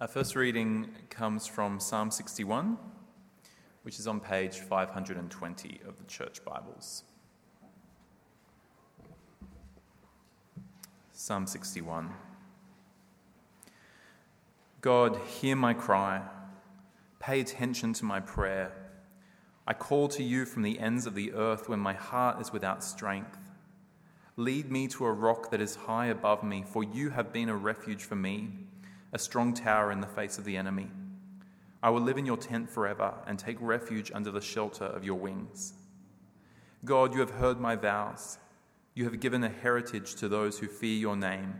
Our first reading comes from Psalm 61, which is on page 520 of the Church Bibles. Psalm 61. God, hear my cry. Pay attention to my prayer. I call to you from the ends of the earth when my heart is without strength. Lead me to a rock that is high above me, for you have been a refuge for me, a strong tower in the face of the enemy. I will live in your tent forever and take refuge under the shelter of your wings. God, you have heard my vows. You have given a heritage to those who fear your name.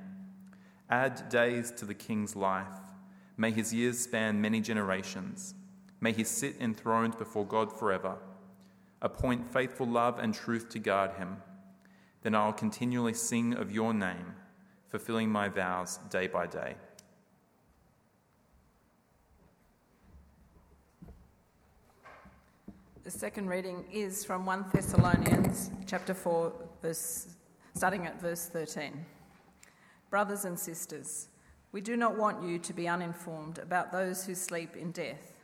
Add days to the king's life. May his years span many generations. May he sit enthroned before God forever. Appoint faithful love and truth to guard him. Then I'll continually sing of your name, fulfilling my vows day by day. The second reading is from 1 Thessalonians chapter 4 verse starting at verse 13. Brothers and sisters, we do not want you to be uninformed about those who sleep in death,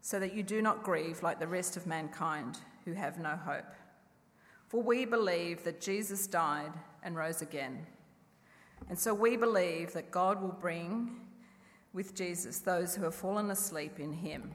so that you do not grieve like the rest of mankind who have no hope. For we believe that Jesus died and rose again. And so we believe that God will bring with Jesus those who have fallen asleep in him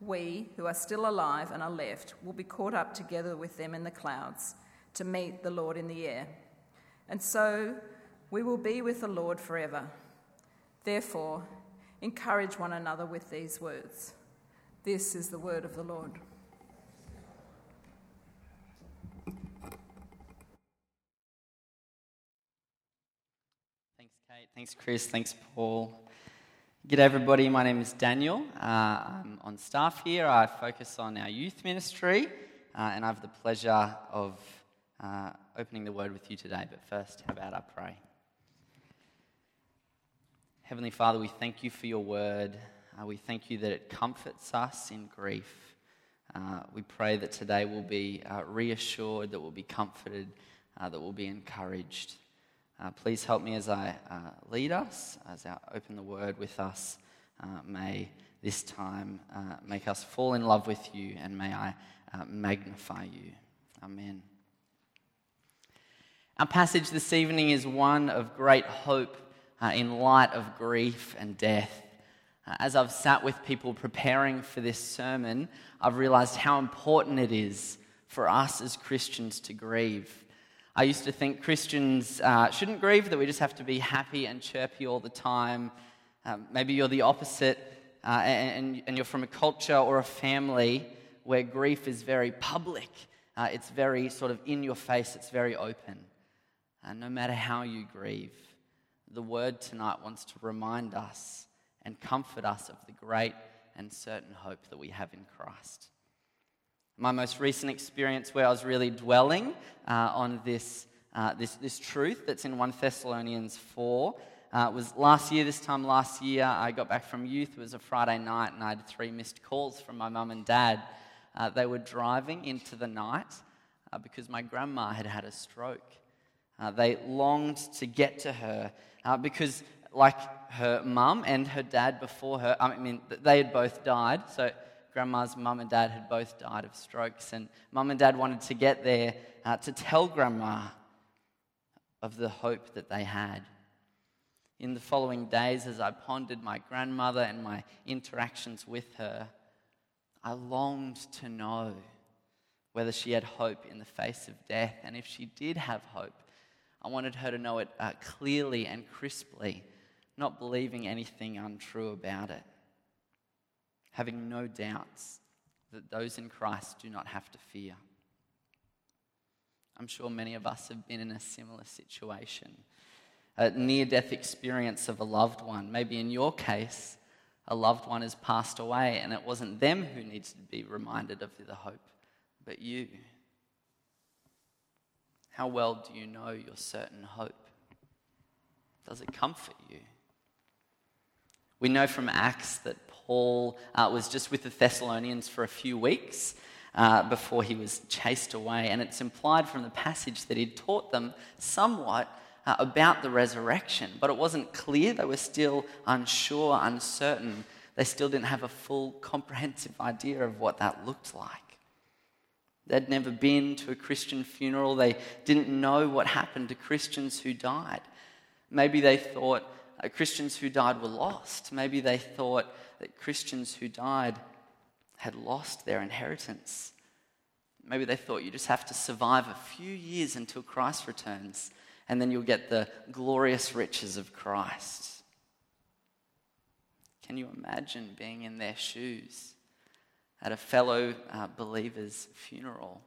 we who are still alive and are left will be caught up together with them in the clouds to meet the Lord in the air. And so we will be with the Lord forever. Therefore, encourage one another with these words. This is the word of the Lord. Thanks, Kate. Thanks, Chris. Thanks, Paul. G'day, everybody. My name is Daniel. Uh, I'm on staff here. I focus on our youth ministry, uh, and I have the pleasure of uh, opening the word with you today. But first, how about I pray? Heavenly Father, we thank you for your word. Uh, we thank you that it comforts us in grief. Uh, we pray that today we'll be uh, reassured, that we'll be comforted, that we'll be encouraged. Uh, please help me as I uh, lead us, as I open the word with us. Uh, may this time uh, make us fall in love with you and may I uh, magnify you. Amen. Our passage this evening is one of great hope uh, in light of grief and death. as I've sat with people preparing for this sermon, I've realized how important it is for us as Christians to grieve. I used to think Christians uh, shouldn't grieve, that we just have to be happy and chirpy all the time. Um, maybe you're the opposite, uh, and, and, you're from a culture or a family where grief is very public. Uh, it's very sort of in your face, it's very open. And no matter how you grieve, the word tonight wants to remind us and comfort us of the great and certain hope that we have in Christ my most recent experience where I was really dwelling uh, on this, uh, this, this truth that's in 1 Thessalonians 4 uh, was last year. This time last year, I got back from youth. It was a Friday night, and I had three missed calls from my mum and dad. Uh, they were driving into the night uh, because my grandma had had a stroke. Uh, they longed to get to her because, like her mum and her dad before her, I mean, they had both died. So grandma's mum and dad had both died of strokes, and mum and dad wanted to get there uh, to tell grandma of the hope that they had. In the following days, as I pondered my grandmother and my interactions with her, I longed to know whether she had hope in the face of death. And if she did have hope, I wanted her to know it uh, clearly and crisply, not believing anything untrue about it having no doubts that those in Christ do not have to fear. I'm sure many of us have been in a similar situation a near death experience of a loved one. Maybe in your case, a loved one has passed away, and it wasn't them who needs to be reminded of the hope, but you. How well do you know your certain hope? Does it comfort you? We know from Acts that Paul uh, was just with the Thessalonians for a few weeks uh, before he was chased away, and it's implied from the passage that he'd taught them somewhat uh, about the resurrection, but it wasn't clear. They were still unsure, uncertain. They still didn't have a full, comprehensive idea of what that looked like. They'd never been to a Christian funeral. They didn't know what happened to Christians who died. Maybe they thought uh, Christians who died were lost. Maybe they thought that Christians who died had lost their inheritance. Maybe they thought you just have to survive a few years until Christ returns, and then you'll get the glorious riches of Christ. Can you imagine being in their shoes at a fellow uh, believer's funeral,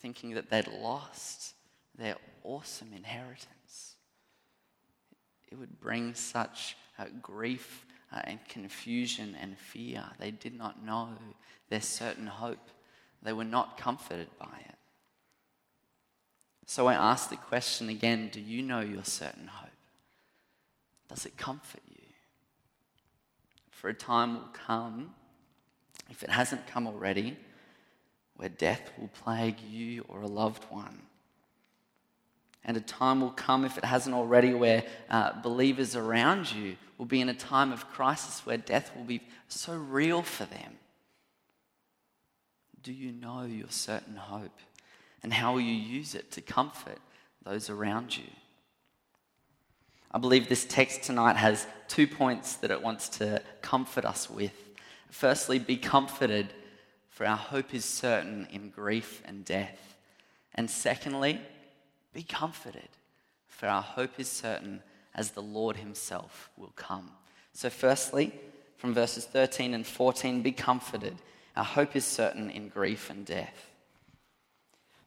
thinking that they'd lost their awesome inheritance? It would bring such uh, grief uh, and confusion and fear. They did not know their certain hope. They were not comforted by it. So I ask the question again do you know your certain hope? Does it comfort you? For a time will come, if it hasn't come already, where death will plague you or a loved one. And a time will come, if it hasn't already, where uh, believers around you will be in a time of crisis where death will be so real for them. Do you know your certain hope? And how will you use it to comfort those around you? I believe this text tonight has two points that it wants to comfort us with. Firstly, be comforted, for our hope is certain in grief and death. And secondly, be comforted, for our hope is certain as the Lord Himself will come. So, firstly, from verses 13 and 14, be comforted. Our hope is certain in grief and death.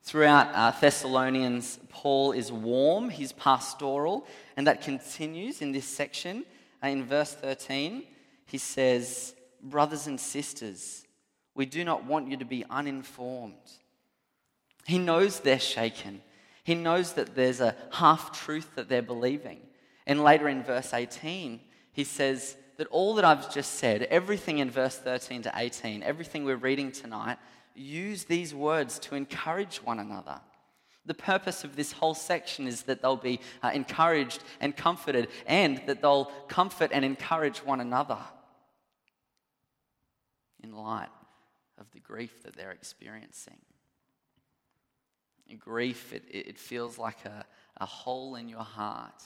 Throughout uh, Thessalonians, Paul is warm, he's pastoral, and that continues in this section. Uh, in verse 13, he says, Brothers and sisters, we do not want you to be uninformed. He knows they're shaken. He knows that there's a half truth that they're believing. And later in verse 18, he says that all that I've just said, everything in verse 13 to 18, everything we're reading tonight, use these words to encourage one another. The purpose of this whole section is that they'll be uh, encouraged and comforted, and that they'll comfort and encourage one another in light of the grief that they're experiencing. Grief, it, it feels like a, a hole in your heart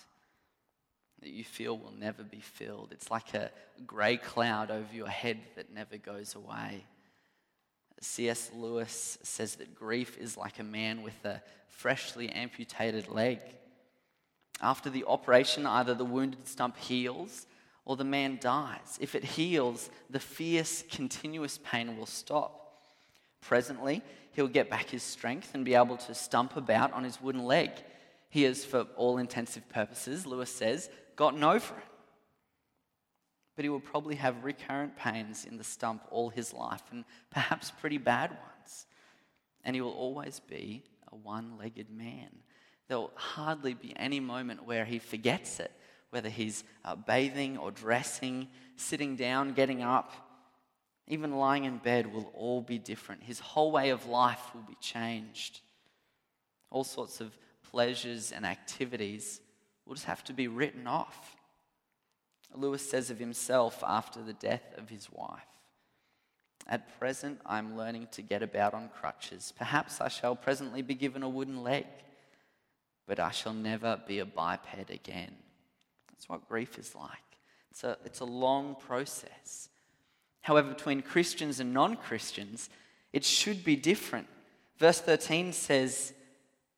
that you feel will never be filled. It's like a grey cloud over your head that never goes away. C.S. Lewis says that grief is like a man with a freshly amputated leg. After the operation, either the wounded stump heals or the man dies. If it heals, the fierce, continuous pain will stop. Presently, he'll get back his strength and be able to stump about on his wooden leg. He is, for all intensive purposes, Lewis says, gotten over it. But he will probably have recurrent pains in the stump all his life, and perhaps pretty bad ones. And he will always be a one legged man. There will hardly be any moment where he forgets it, whether he's uh, bathing or dressing, sitting down, getting up, even lying in bed will all be different. His whole way of life will be changed. All sorts of pleasures and activities will just have to be written off. Lewis says of himself after the death of his wife At present, I'm learning to get about on crutches. Perhaps I shall presently be given a wooden leg, but I shall never be a biped again. That's what grief is like. It's a, it's a long process. However, between Christians and non Christians, it should be different. Verse 13 says,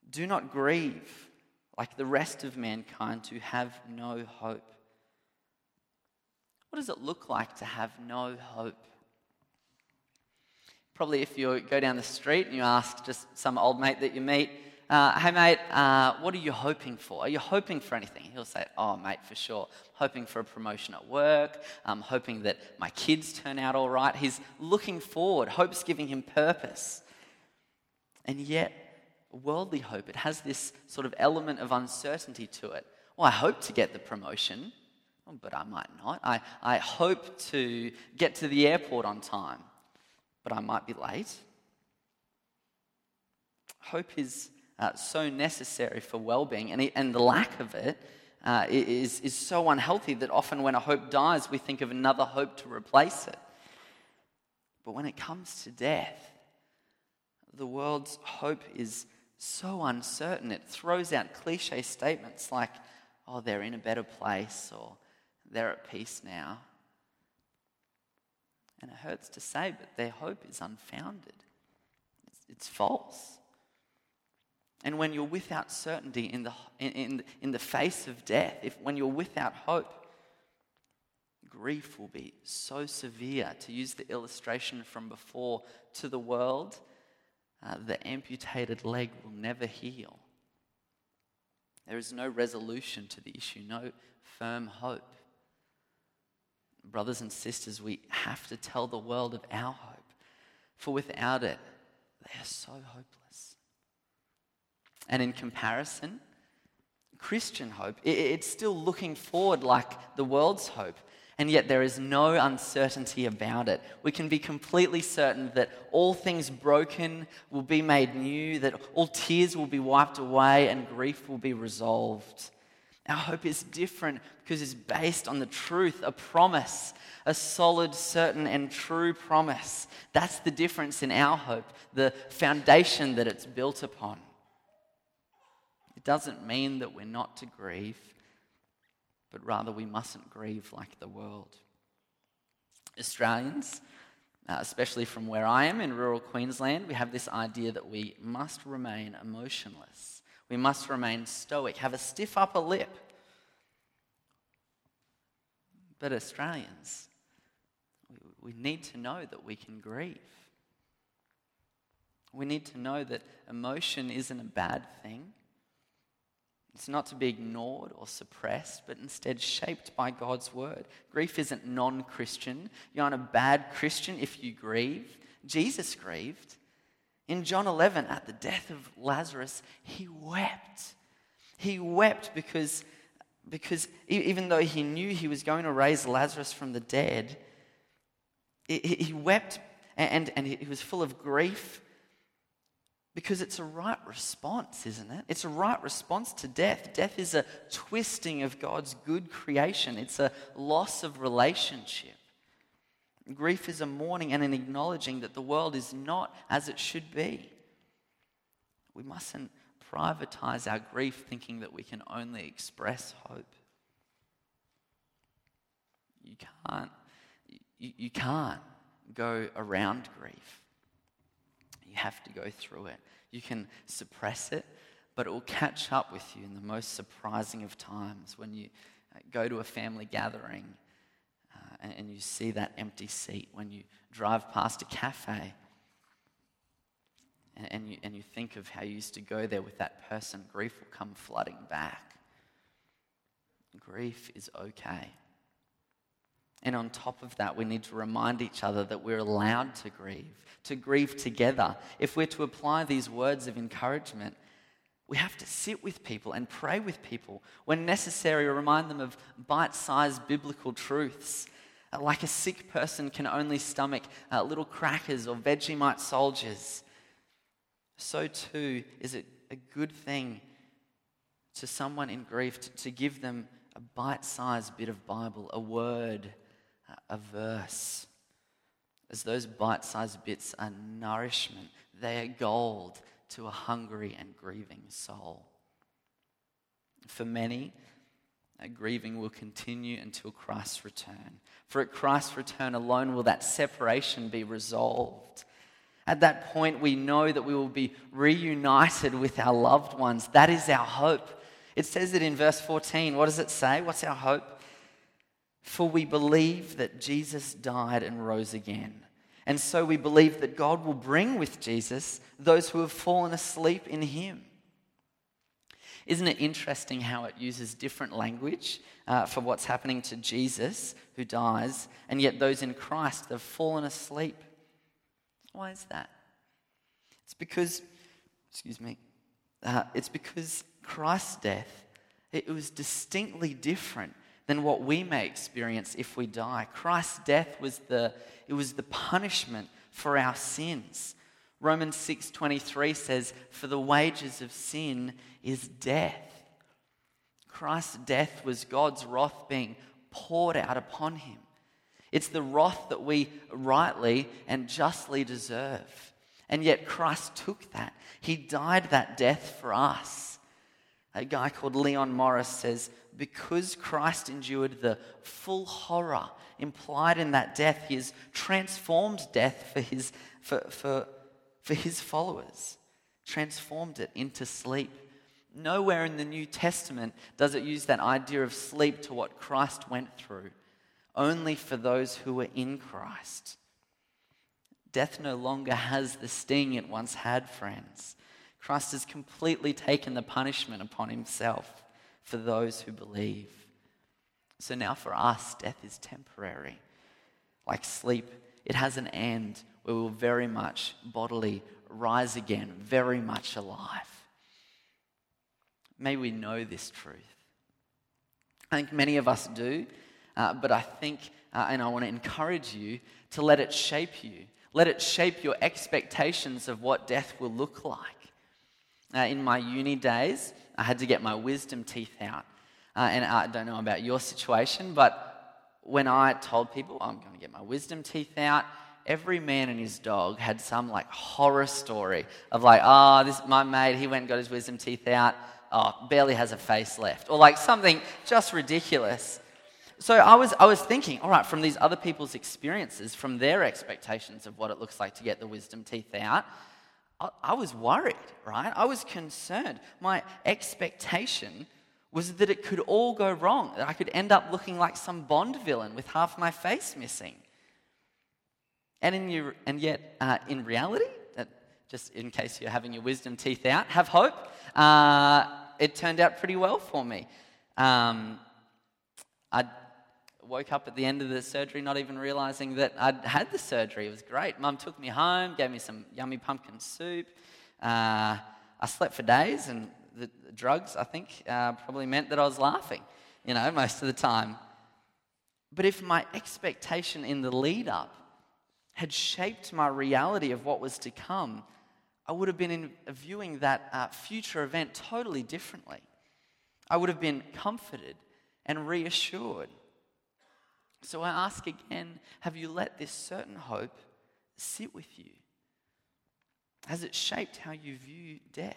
Do not grieve like the rest of mankind, to have no hope. What does it look like to have no hope? Probably, if you go down the street and you ask just some old mate that you meet, uh, hey mate, uh, what are you hoping for? Are you hoping for anything? He'll say, oh mate, for sure. Hoping for a promotion at work. I'm hoping that my kids turn out all right. He's looking forward. Hope's giving him purpose. And yet, worldly hope, it has this sort of element of uncertainty to it. Well, I hope to get the promotion, but I might not. I, I hope to get to the airport on time, but I might be late. Hope is uh, so necessary for well being, and, and the lack of it uh, is is so unhealthy that often when a hope dies, we think of another hope to replace it. But when it comes to death, the world's hope is so uncertain. It throws out cliche statements like, oh, they're in a better place or they're at peace now. And it hurts to say, but their hope is unfounded, it's, it's false. And when you're without certainty in the, in, in, the face of death, if, when you're without hope, grief will be so severe. To use the illustration from before to the world, uh, the amputated leg will never heal. There is no resolution to the issue, no firm hope. Brothers and sisters, we have to tell the world of our hope, for without it, they are so hopeless. And in comparison, Christian hope, it's still looking forward like the world's hope and yet there is no uncertainty about it. We can be completely certain that all things broken will be made new, that all tears will be wiped away, and grief will be resolved. Our hope is different because it's based on the truth, a promise, a solid, certain, and true promise. That's the difference in our hope, the foundation that it's built upon. Doesn't mean that we're not to grieve but rather we mustn't grieve like the world. Australians, uh, especially from where I am in rural Queensland, we have this idea that we must remain emotionless. We must remain stoic, have a stiff upper lip. But Australians, we, we need to know that we can grieve. We need to know that emotion isn't a bad thing. It's not to be ignored or suppressed, but instead shaped by God's word. Grief isn't non Christian. You aren't a bad Christian if you grieve. Jesus grieved. In John 11, at the death of Lazarus, he wept. He wept because, because even though he knew he was going to raise Lazarus from the dead, he wept and, and he was full of grief because it's a right response, isn't it? It's a right response to death. Death is a twisting of God's good creation, it's a loss of relationship. Grief is a mourning and an acknowledging that the world is not as it should be. We mustn't privatize our grief thinking that we can only express hope. You can't, you, you can't go around grief. You have to go through it. You can suppress it, but it will catch up with you in the most surprising of times when you uh, go to a family gathering uh, and, and you see that empty seat, when you drive past a cafe and, and, you, and you think of how you used to go there with that person, grief will come flooding back. Grief is okay. And on top of that, we need to remind each other that we're allowed to grieve, to grieve together. If we're to apply these words of encouragement, we have to sit with people and pray with people. When necessary, remind them of bite sized biblical truths. Uh, like a sick person can only stomach uh, little crackers or Vegemite soldiers, so too is it a good thing to someone in grief to, to give them a bite sized bit of Bible, a word a verse, as those bite sized bits are nourishment, they are gold to a hungry and grieving soul. For many, grieving will continue until Christ's return. For at Christ's return alone will that separation be resolved. At that point, we know that we will be reunited with our loved ones. That is our hope. It says it in verse 14. What does it say? What's our hope? For we believe that Jesus died and rose again. And so we believe that God will bring with Jesus those who have fallen asleep in him. Isn't it interesting how it uses different language uh, for what's happening to Jesus who dies, and yet those in Christ have fallen asleep? Why is that? It's because, excuse me, uh, it's because Christ's death, it was distinctly different than what we may experience if we die. Christ's death was the, it was the punishment for our sins. Romans 6:23 says, "For the wages of sin is death." Christ's death was God's wrath being poured out upon him. It's the wrath that we rightly and justly deserve. And yet Christ took that. He died that death for us. A guy called Leon Morris says, because Christ endured the full horror implied in that death, he has transformed death for his, for, for, for his followers, transformed it into sleep. Nowhere in the New Testament does it use that idea of sleep to what Christ went through, only for those who were in Christ. Death no longer has the sting it once had, friends. Christ has completely taken the punishment upon himself for those who believe. So now for us, death is temporary. Like sleep, it has an end where we will very much bodily rise again, very much alive. May we know this truth. I think many of us do, uh, but I think, uh, and I want to encourage you to let it shape you. Let it shape your expectations of what death will look like. Uh, in my uni days, I had to get my wisdom teeth out. Uh, and I don't know about your situation, but when I told people I'm going to get my wisdom teeth out, every man and his dog had some like horror story of like, oh, this my mate, he went and got his wisdom teeth out. Oh, barely has a face left, or like something just ridiculous. So I was, I was thinking, all right, from these other people's experiences, from their expectations of what it looks like to get the wisdom teeth out, I, was worried, right? I was concerned. My expectation was that it could all go wrong, that I could end up looking like some Bond villain with half my face missing. And, in your, and yet, uh, in reality, that just in case you're having your wisdom teeth out, have hope. Uh, it turned out pretty well for me. Um, I woke up at the end of the surgery not even realizing that I'd had the surgery. It was great. Mum took me home, gave me some yummy pumpkin soup. Uh, I slept for days, and the, drugs, I think, uh, probably meant that I was laughing, you know, most of the time. But if my expectation in the lead up had shaped my reality of what was to come, I would have been in, viewing that uh, future event totally differently. I would have been comforted and reassured. So I ask again have you let this certain hope sit with you? Has it shaped how you view death?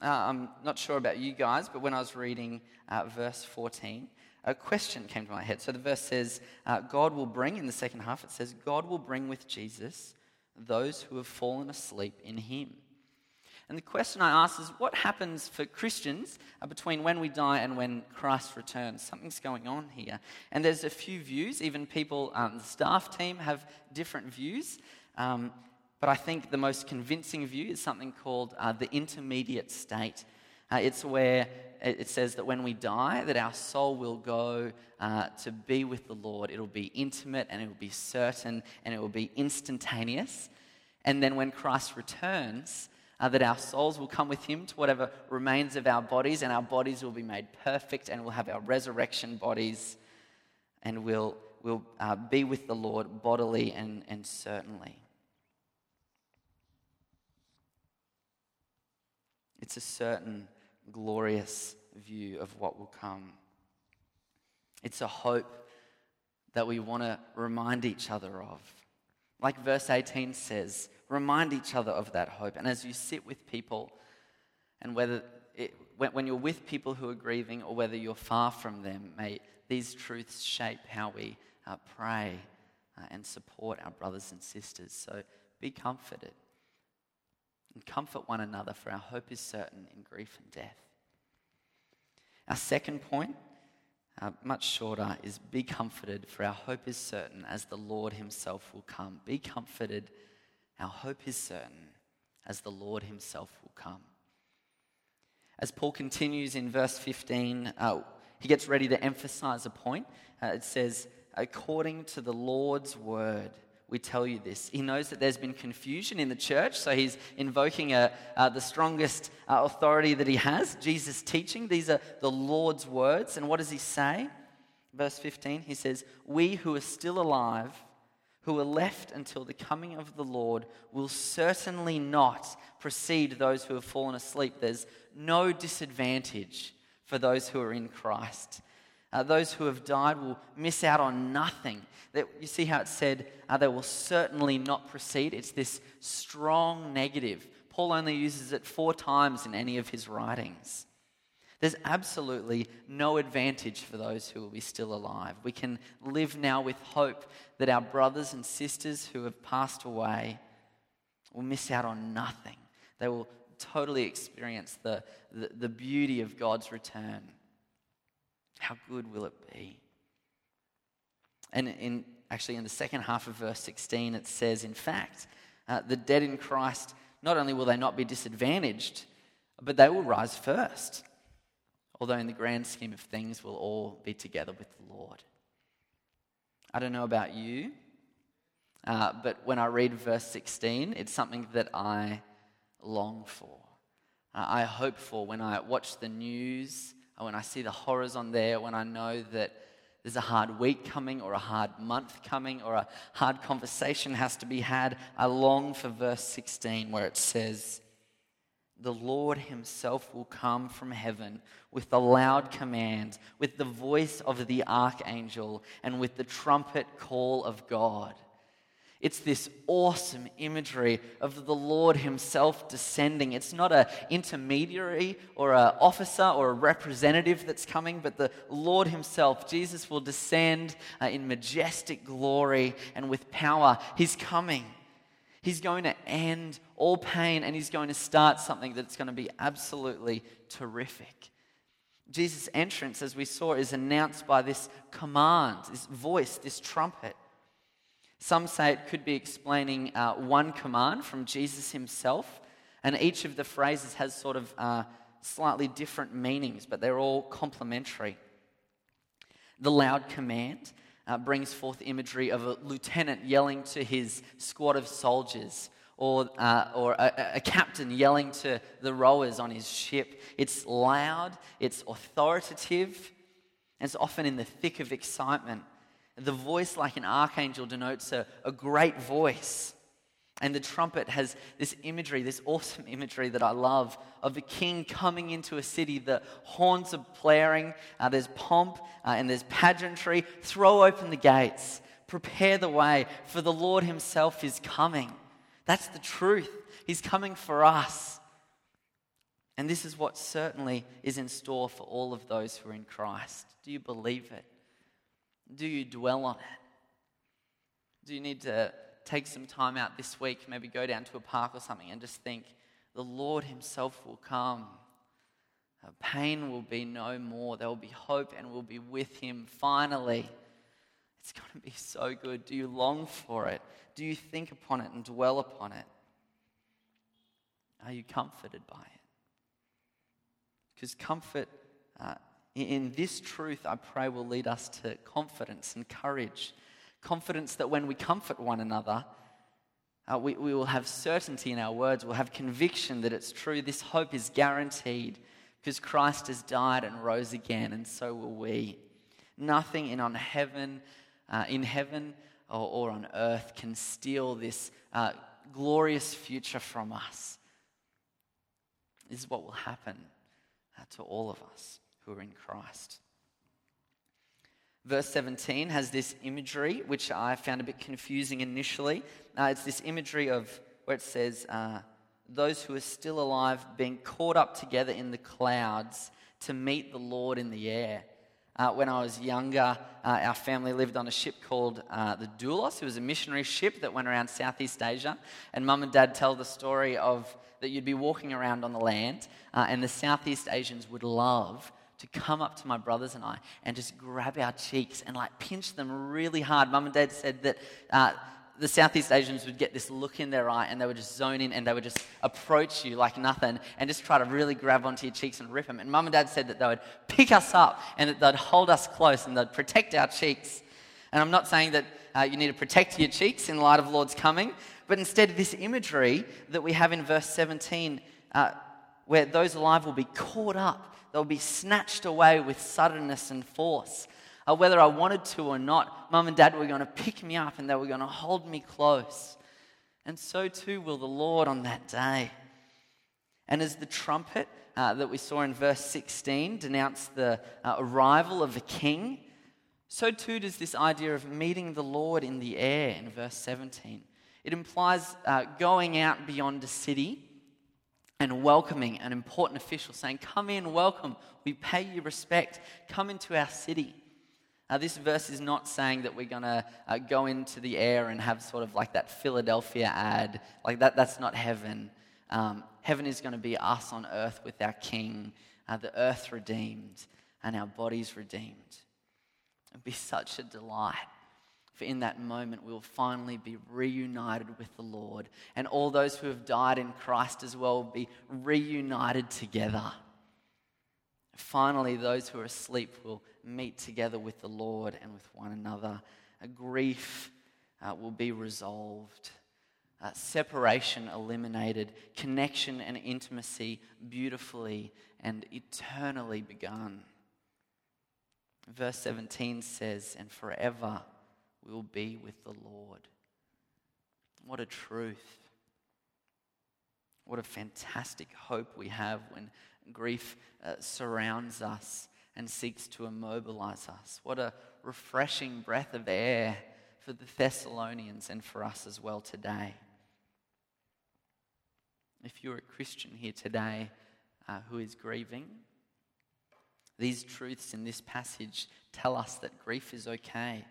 Uh, I'm not sure about you guys, but when I was reading uh, verse 14, a question came to my head. So the verse says, uh, God will bring, in the second half, it says, God will bring with Jesus those who have fallen asleep in him. And the question I ask is what happens for Christians uh, between when we die and when Christ returns? Something's going on here. And there's a few views, even people, um, the staff team have different views. Um, but I think the most convincing view is something called uh, the intermediate state. Uh, it's where it says that when we die, that our soul will go uh, to be with the Lord. It'll be intimate and it will be certain and it will be instantaneous. And then when Christ returns, uh, that our souls will come with him to whatever remains of our bodies, and our bodies will be made perfect, and we'll have our resurrection bodies, and we'll, we'll uh, be with the Lord bodily and, and certainly. It's a certain glorious view of what will come. It's a hope that we want to remind each other of. Like verse 18 says, remind each other of that hope. And as you sit with people, and whether it, when you're with people who are grieving or whether you're far from them, may these truths shape how we uh, pray uh, and support our brothers and sisters. So be comforted and comfort one another, for our hope is certain in grief and death. Our second point, uh, much shorter, is be comforted, for our hope is certain as the Lord Himself will come. Be comforted, our hope is certain as the Lord Himself will come. As Paul continues in verse 15, uh, he gets ready to emphasize a point. Uh, it says, according to the Lord's word, we tell you this. He knows that there's been confusion in the church, so he's invoking a, uh, the strongest uh, authority that he has Jesus' teaching. These are the Lord's words. And what does he say? Verse 15, he says, We who are still alive, who are left until the coming of the Lord, will certainly not precede those who have fallen asleep. There's no disadvantage for those who are in Christ. Uh, those who have died will miss out on nothing. That, you see how it said uh, they will certainly not proceed? It's this strong negative. Paul only uses it four times in any of his writings. There's absolutely no advantage for those who will be still alive. We can live now with hope that our brothers and sisters who have passed away will miss out on nothing. They will totally experience the, the, the beauty of God's return. How good will it be? And in, actually, in the second half of verse 16, it says, in fact, uh, the dead in Christ, not only will they not be disadvantaged, but they will rise first. Although, in the grand scheme of things, we'll all be together with the Lord. I don't know about you, uh, but when I read verse 16, it's something that I long for. Uh, I hope for when I watch the news, when I see the horrors on there, when I know that there's a hard week coming or a hard month coming or a hard conversation has to be had. I long for verse 16 where it says, The Lord Himself will come from heaven with a loud command, with the voice of the archangel, and with the trumpet call of God. It's this awesome imagery of the Lord Himself descending. It's not an intermediary or an officer or a representative that's coming, but the Lord Himself. Jesus will descend uh, in majestic glory and with power. He's coming. He's going to end all pain and He's going to start something that's going to be absolutely terrific. Jesus' entrance, as we saw, is announced by this command, this voice, this trumpet. Some say it could be explaining uh, one command from Jesus himself, and each of the phrases has sort of uh, slightly different meanings, but they're all complementary. The loud command uh, brings forth imagery of a lieutenant yelling to his squad of soldiers, or, uh, or a, a, captain yelling to the rowers on his ship. It's loud, it's authoritative, and it's often in the thick of excitement. The voice, like an archangel, denotes a, a great voice. And the trumpet has this imagery, this awesome imagery that I love of the king coming into a city. The horns are blaring, uh, there's pomp uh, and there's pageantry. Throw open the gates, prepare the way, for the Lord himself is coming. That's the truth. He's coming for us. And this is what certainly is in store for all of those who are in Christ. Do you believe it? Do you dwell on it? Do you need to take some time out this week, maybe go down to a park or something, and just think, the Lord Himself will come. Pain will be no more. There will be hope and we'll be with Him finally. It's going to be so good. Do you long for it? Do you think upon it and dwell upon it? Are you comforted by it? Because comfort uh, in this truth, I pray, will lead us to confidence and courage. Confidence that when we comfort one another, uh, we, we will have certainty in our words. We'll have conviction that it's true. This hope is guaranteed because Christ has died and rose again, and so will we. Nothing in on heaven, uh, in heaven or, or, on earth can steal this uh, glorious future from us. This is what will happen uh, to all of us who are in Christ. Verse 17 has this imagery, which I found a bit confusing initially. Uh, it's this imagery of where it says, uh, those who are still alive being caught up together in the clouds to meet the Lord in the air. Uh, when I was younger, uh, our family lived on a ship called uh, the Doulos. It was a missionary ship that went around Southeast Asia. And mum and dad tell the story of that you'd be walking around on the land, uh, and the Southeast Asians would love to come up to my brothers and I and just grab our cheeks and like pinch them really hard. Mum and dad said that uh, the Southeast Asians would get this look in their eye and they would just zone in and they would just approach you like nothing and just try to really grab onto your cheeks and rip them. And mum and dad said that they would pick us up and that they'd hold us close and they'd protect our cheeks. And I'm not saying that uh, you need to protect your cheeks in light of Lord's coming, but instead, this imagery that we have in verse 17, uh, where those alive will be caught up, they'll be snatched away with suddenness and force. Uh, whether I wanted to or not, mum and dad were going to pick me up and they were going to hold me close. And so too will the Lord on that day. And as the trumpet uh, that we saw in verse 16 denounced the uh, arrival of the king, so too does this idea of meeting the Lord in the air in verse 17. It implies uh, going out beyond a city and welcoming an important official, saying, Come in, welcome, we pay you respect, come into our city. This verse is not saying that we're going to uh, go into the air and have sort of like that Philadelphia ad. Like that, that's not heaven. Um, heaven is going to be us on earth with our King, uh, the earth redeemed, and our bodies redeemed. It'd be such a delight. For in that moment, we will finally be reunited with the Lord. And all those who have died in Christ as well will be reunited together. Finally, those who are asleep will meet together with the Lord and with one another. A grief uh, will be resolved, uh, separation eliminated, connection and intimacy beautifully and eternally begun. Verse 17 says, And forever will be with the Lord. What a truth. What a fantastic hope we have when grief uh, surrounds us and seeks to immobilize us. What a refreshing breath of air for the Thessalonians and for us as well today. If you're a Christian here today uh, who is grieving, these truths in this passage tell us that grief is okay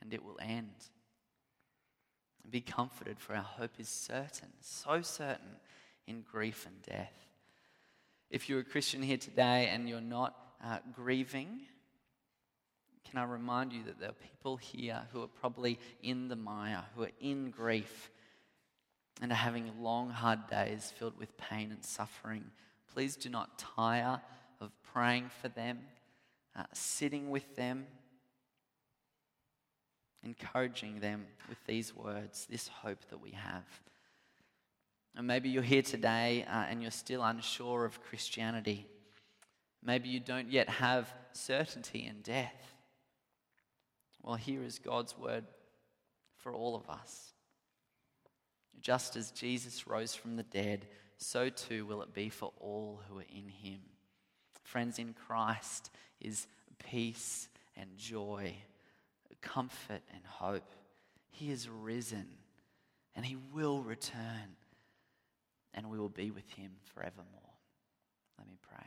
and it will end. Be comforted, for our hope is certain, so certain in grief and death. If you're a Christian here today and you're not uh, grieving, can I remind you that there are people here who are probably in the mire, who are in grief, and are having long, hard days filled with pain and suffering. Please do not tire of praying for them, uh, sitting with them, encouraging them with these words, this hope that we have. And maybe you're here today uh, and you're still unsure of Christianity. Maybe you don't yet have certainty in death. Well, here is God's word for all of us. Just as Jesus rose from the dead, so too will it be for all who are in him. Friends, in Christ is peace and joy comfort and hope. He is risen and he will return and we will be with him forevermore. Let me pray.